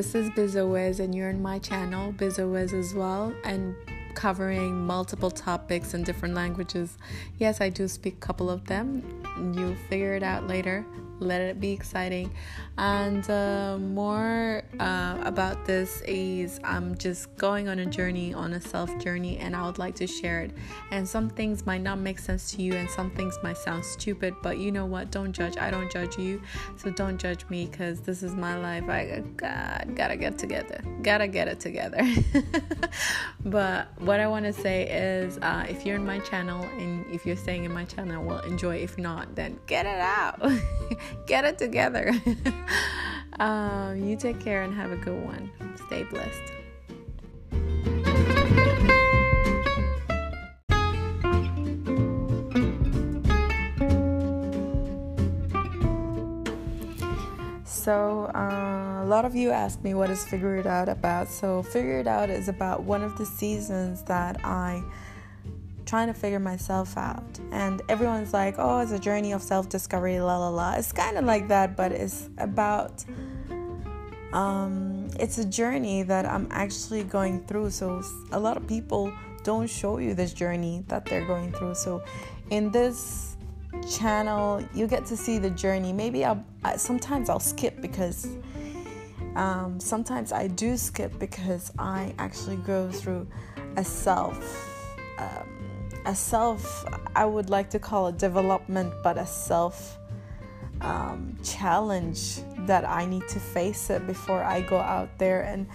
this is Bizawiz, and you're in my channel, Bizawiz as well, and covering multiple topics in different languages. Yes, I do speak a couple of them. You'll figure it out later let it be exciting. And uh, more uh, about this is I'm just going on a journey, on a self journey, and I would like to share it. And some things might not make sense to you, and some things might sound stupid, but you know what? Don't judge. I don't judge you, so don't judge me because this is my life. I God, gotta get together, gotta get it together. but what I want to say is uh, if you're in my channel and if you're staying in my channel, well, enjoy. If not, then get it out. Get it together. um, you take care and have a good one. Stay blessed. So, uh, a lot of you asked me what is Figure It Out about. So, Figure It Out is about one of the seasons that I trying to figure myself out. And everyone's like, oh, it's a journey of self discovery, la la la. It's kind of like that, but it's about, um, it's a journey that I'm actually going through. So a lot of people don't show you this journey that they're going through. So in this channel, you get to see the journey. Maybe I'll, I, sometimes I'll skip because. Um, sometimes I do skip because I actually go through a self um, a self, I would like to call it development, but a self um, challenge that I need to face it before I go out there. And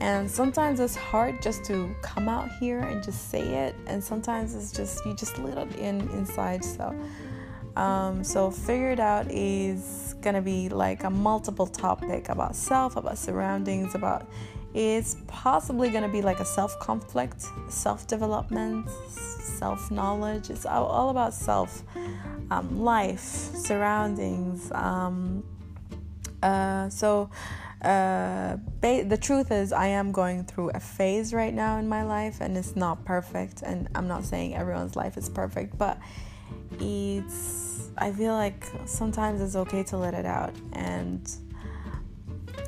and sometimes it's hard just to come out here and just say it. And sometimes it's just you just let it in inside. So um, so figure it out is gonna be like a multiple topic about self about surroundings about it's possibly gonna be like a self conflict self development self knowledge. It's all, all, about self, um, life, surroundings. Um, uh, so, uh, ba- the truth is, I am going through a phase right now in my life, and it's not perfect. And I'm not saying everyone's life is perfect, but it's. I feel like sometimes it's okay to let it out, and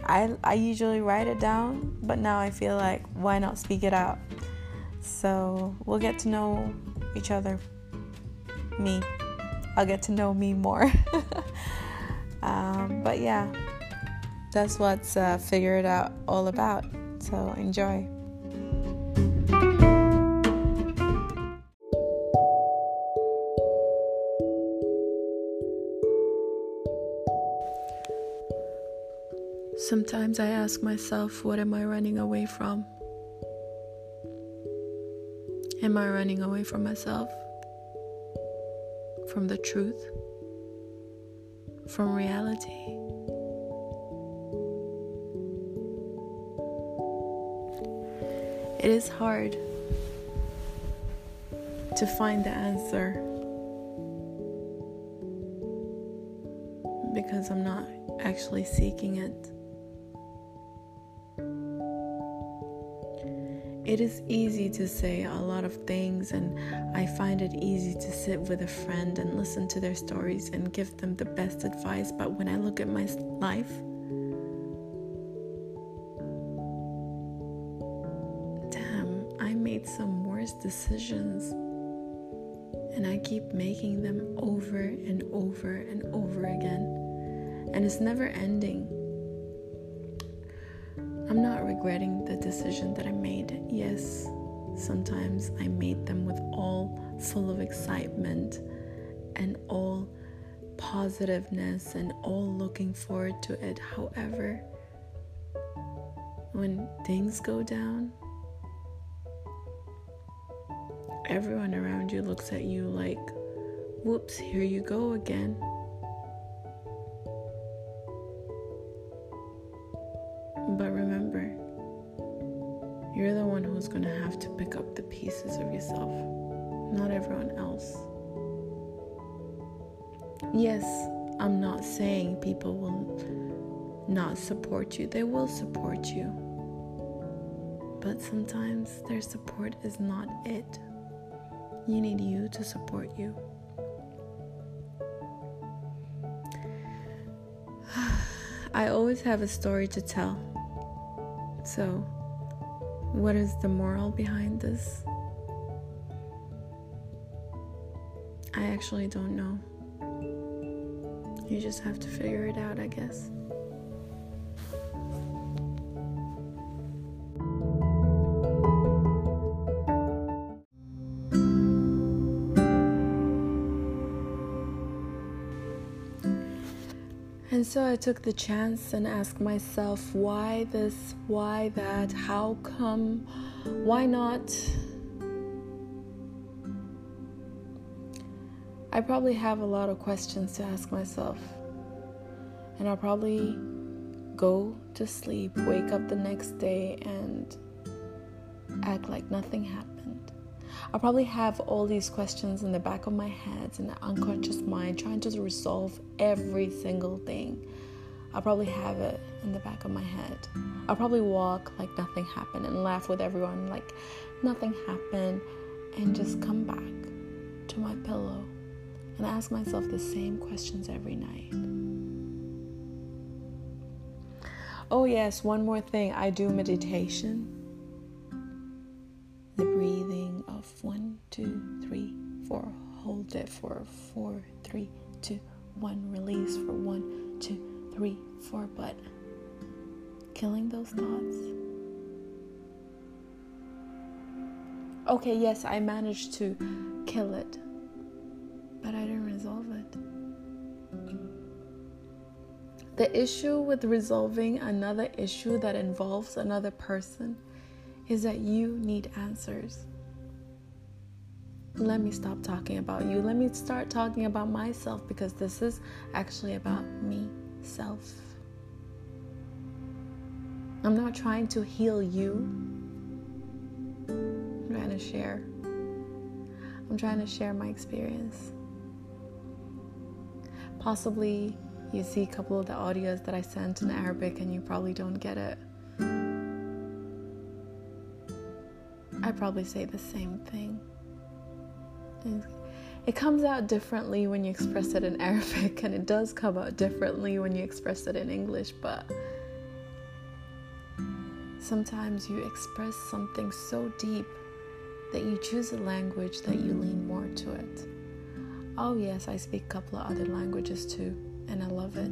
I I usually write it down, but now I feel like why not speak it out? So we'll get to know each other. Me. I'll get to know me more. um, but yeah, that's what's uh, Figure It Out all about. So enjoy. Sometimes I ask myself, what am I running away from? Am I running away from myself? From the truth? From reality? It is hard to find the answer because I'm not actually seeking it. It is easy to say a lot of things, and I find it easy to sit with a friend and listen to their stories and give them the best advice. But when I look at my life, damn, I made some worse decisions, and I keep making them over and over and over again, and it's never ending. I'm not regretting the decision that I made. Yes, sometimes I made them with all full of excitement and all positiveness and all looking forward to it. However, when things go down, everyone around you looks at you like, whoops, here you go again. Not everyone else. Yes, I'm not saying people will not support you, they will support you. But sometimes their support is not it. You need you to support you. I always have a story to tell. So, what is the moral behind this? I actually don't know. You just have to figure it out, I guess. And so I took the chance and asked myself, why this, why that, how come, why not? I probably have a lot of questions to ask myself. And I'll probably go to sleep, wake up the next day, and act like nothing happened. I'll probably have all these questions in the back of my head in the unconscious mind, trying to resolve every single thing. I'll probably have it in the back of my head. I'll probably walk like nothing happened and laugh with everyone like nothing happened and just come back to my pillow and ask myself the same questions every night. Oh, yes, one more thing I do meditation. The breathing of one, two, three, four. Hold it for four, three, two, one. Release for one, two, three, four. But killing those thoughts. Okay, yes, I managed to kill it The issue with resolving another issue that involves another person is that you need answers. Let me stop talking about you. Let me start talking about myself because this is actually about me, self. I'm not trying to heal you. I'm trying to share. I'm trying to share my experience. Possibly you see a couple of the audios that I sent in Arabic and you probably don't get it. I probably say the same thing. It comes out differently when you express it in Arabic, and it does come out differently when you express it in English, but sometimes you express something so deep that you choose a language that you lean more to it. Oh, yes, I speak a couple of other languages too, and I love it.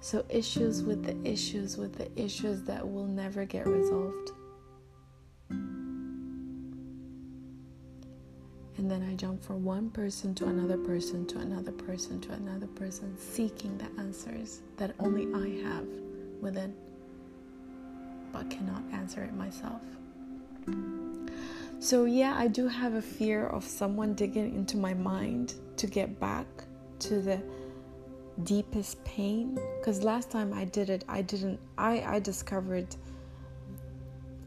So, issues with the issues with the issues that will never get resolved. And then I jump from one person to another person to another person to another person, seeking the answers that only I have within, but cannot answer it myself. So, yeah, I do have a fear of someone digging into my mind to get back to the deepest pain. Because last time I did it, I didn't, I, I discovered,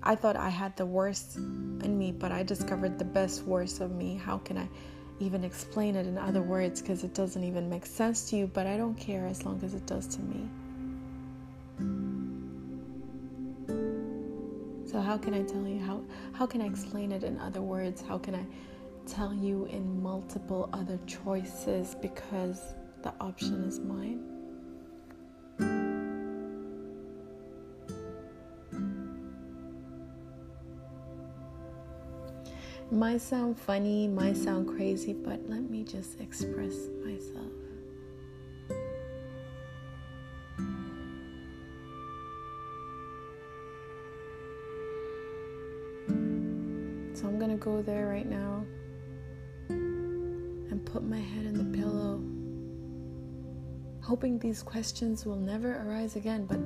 I thought I had the worst in me, but I discovered the best worst of me. How can I even explain it in other words? Because it doesn't even make sense to you, but I don't care as long as it does to me. So how can I tell you how how can I explain it in other words? How can I tell you in multiple other choices because the option is mine? might sound funny, might sound crazy, but let me just express myself. Go there right now and put my head in the pillow, hoping these questions will never arise again, but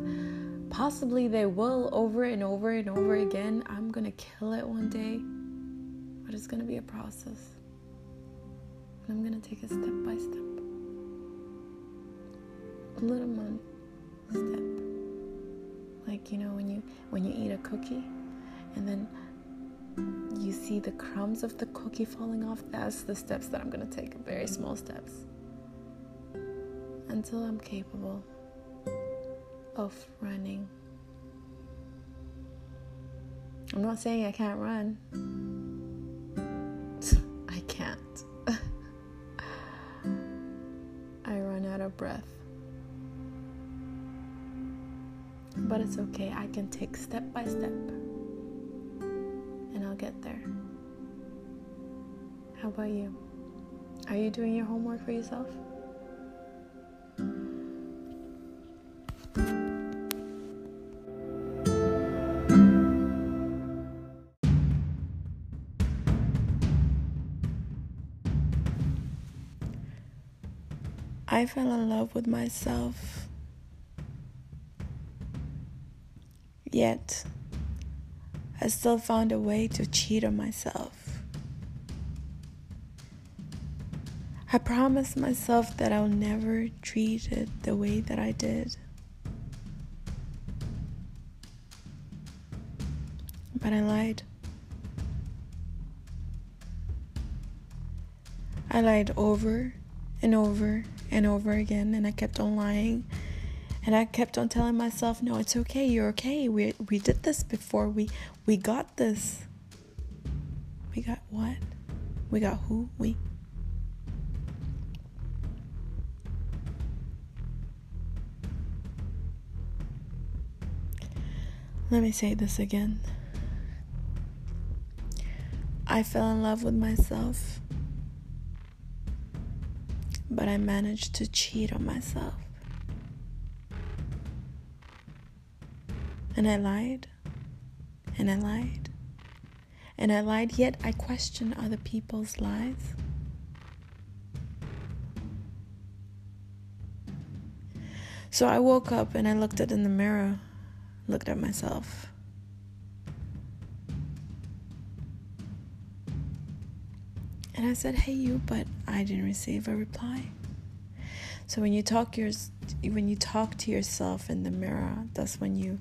possibly they will over and over and over again. I'm to kill it one day, but it's to be a process. And I'm to take it step by step. A little one step. Like, you know, when you when you eat a cookie and then you see the crumbs of the cookie falling off, that's the steps that I'm going to take, very small steps. Until I'm capable of running. I'm not saying I can't run. I can't. I run out of breath. But it's okay, I can take step by step I'll get there. How about you? Are you doing your homework for yourself? I fell in love with myself. Yet, I still found a way to cheat on myself. I promised myself that I'll never treat it the way that I did. But I lied. I lied over and over and over again and I kept on lying and I kept on telling myself, "No, it's okay. You're okay. We we did this before. We we got this." We got what? We got who? We Let me say this again. I fell in love with myself but I managed to cheat on myself. And I lied, and I lied, and I lied, yet I question other people's lies. So I woke up and I looked at in the mirror, looked at myself. And I said, "Hey you," but I didn't receive a reply. So when you talk your when you talk to yourself in the mirror, that's when you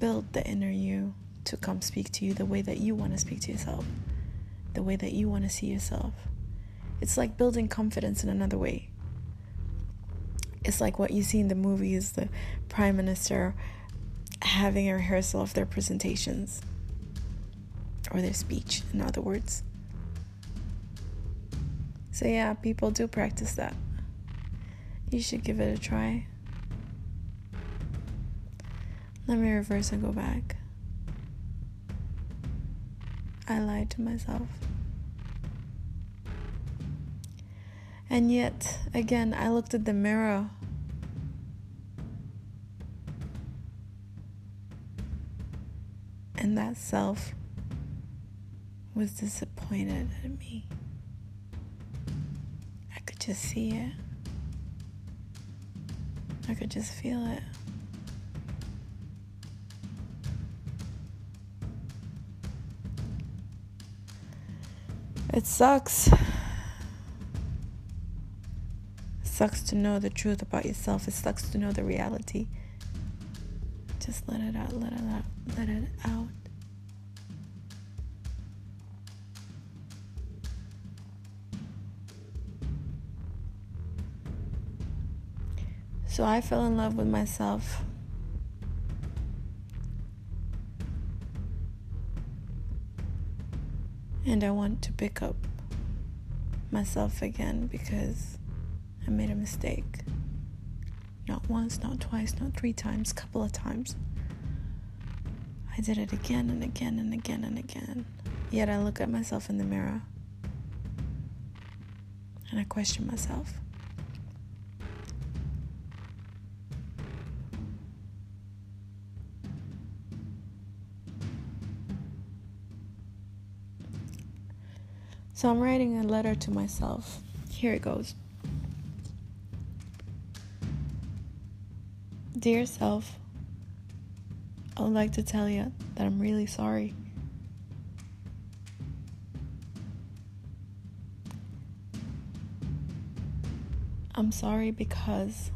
build the inner you to come speak to you the way that you want to speak to yourself, the way that you want to see yourself. It's like building confidence in another way. It's like what you see in the movies, the prime minister having a rehearsal of their presentations or their speech, in other words. So, yeah, people do practice that. You should give it a try. Let me reverse and go back. I lied to myself. And yet, again, I looked at the mirror. And that self was disappointed at me I could just see it. I could just feel it. It sucks. It sucks to know the truth about yourself. It sucks to know the reality. Just let it out, let it out, let it out. So I fell in love with myself. And I want to pick up myself again because I made a mistake. Not once, not twice, not three times, couple of times. I did it again and again and again and again. Yet I look at myself in the mirror and I question myself. So I'm writing a letter to myself. Here it goes. Dear self, I would like to tell you that I'm really sorry. I'm sorry because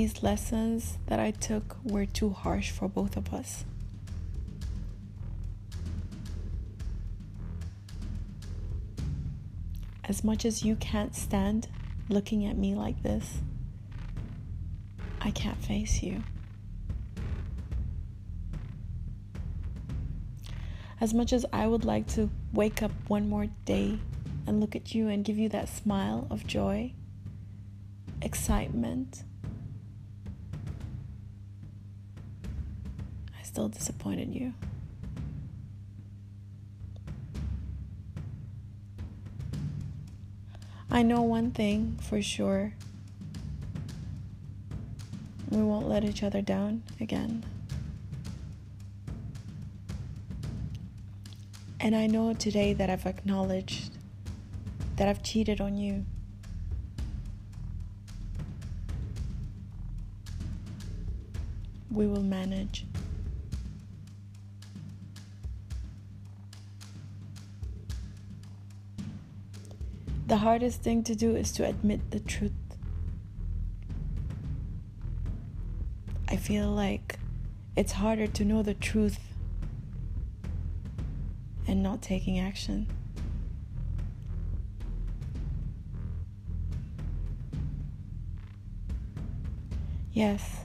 these lessons that I took were too harsh for both of us. As much as you can't stand looking at me like this, I can't face you. As much as I would like to wake up one more day and look at you and give you that smile of joy, excitement, still disappointed you. I know one thing for sure. We won't let each other down again. And I know today that I've acknowledged that I've cheated on you. We will manage. The hardest thing to do is to admit the truth. I feel like it's harder to know the truth and not taking action. Yes,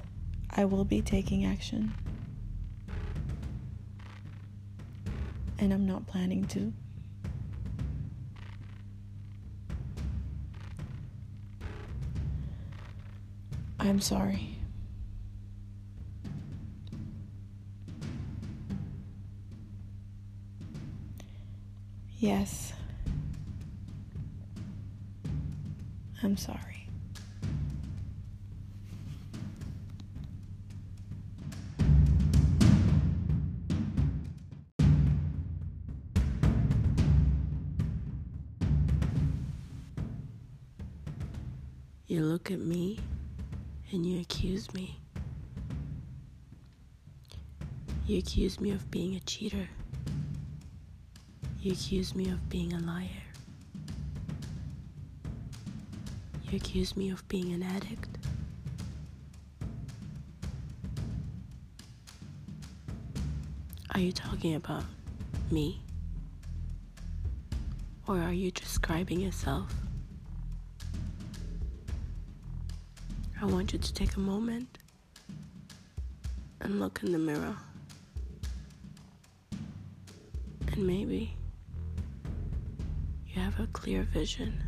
I will be taking action. And I'm not planning to. I'm sorry. Yes. I'm sorry. You look at me and you accuse me. You accuse me of being a cheater. You accuse me of being a liar. You accuse me of being an addict. Are you talking about me? Or are you describing yourself? I want you to take a moment and look in the mirror. And maybe you have a clear vision.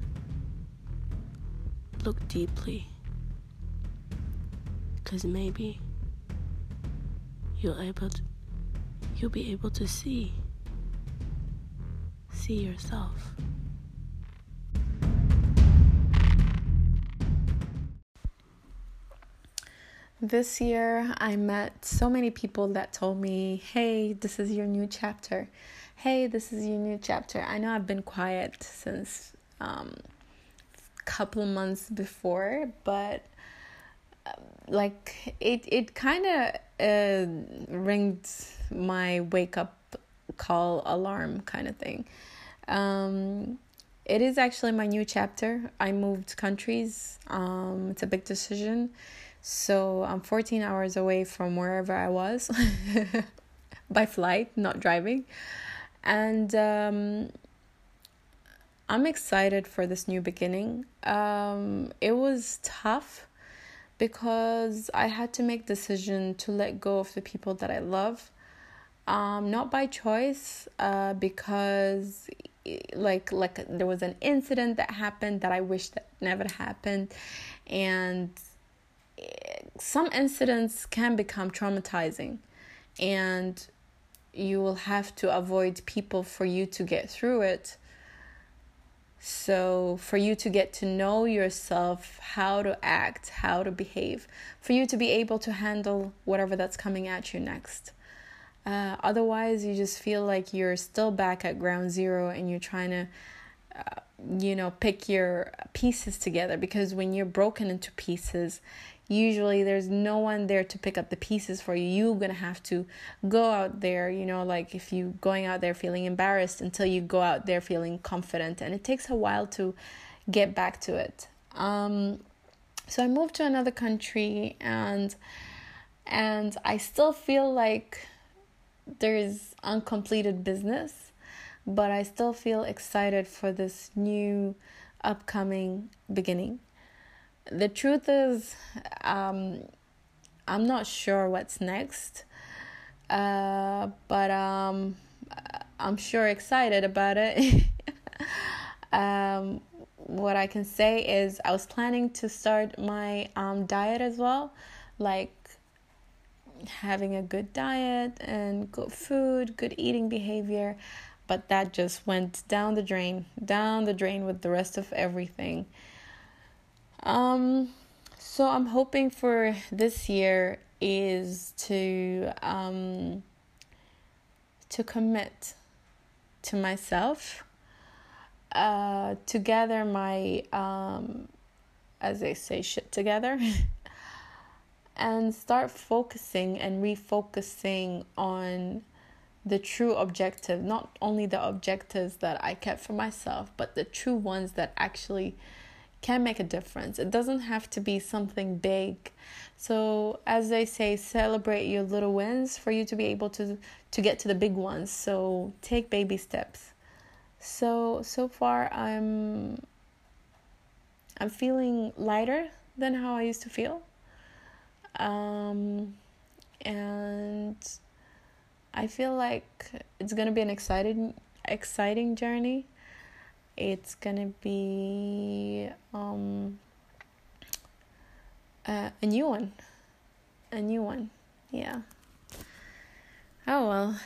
Look deeply. Because maybe you'll able to, you'll be able to see see yourself. This year, I met so many people that told me, Hey, this is your new chapter hey, this is your new chapter. I know I've been quiet since um, a couple of months before, but uh, like it, it kind of uh, ringed my wake up call alarm kind of thing. Um, it is actually my new chapter. I moved countries. Um, it's a big decision. So I'm 14 hours away from wherever I was by flight, not driving. And um, I'm excited for this new beginning. Um, it was tough because I had to make decision to let go of the people that I love. Um, not by choice, uh, because like like there was an incident that happened that I wish that never happened, and some incidents can become traumatizing, and you will have to avoid people for you to get through it. So, for you to get to know yourself, how to act, how to behave, for you to be able to handle whatever that's coming at you next. Uh, otherwise, you just feel like you're still back at ground zero and you're trying to, uh, you know, pick your pieces together because when you're broken into pieces, usually there's no one there to pick up the pieces for you. You're gonna have to go out there you know like if you going out there feeling embarrassed until you go out there feeling confident. And it takes a while to get back to it. Um, so i moved to another country and and i still feel like there's uncompleted business but i still feel excited for this new upcoming beginning the truth is, um, I'm not sure what's next, uh, but um, I'm sure excited about it. Um, what I can say is I was planning to start my um, diet as well, like having a good diet and good food, good eating behavior, but that just went down the drain, down the drain with the rest of everything. Um, so I'm hoping for this year is to um, to commit to myself, uh, to gather my um, as they say shit together. and start focusing and refocusing on the true objective, not only the objectives that I kept for myself, but the true ones that actually can make a difference. It doesn't have to be something big. So, as they say, celebrate your little wins for you to be able to to get to the big ones. So, take baby steps. So, so far I'm I'm feeling lighter than how I used to feel. Um and I feel like it's gonna be an exciting exciting journey. It's gonna be um, a, a new one, a new one. Yeah. Oh well.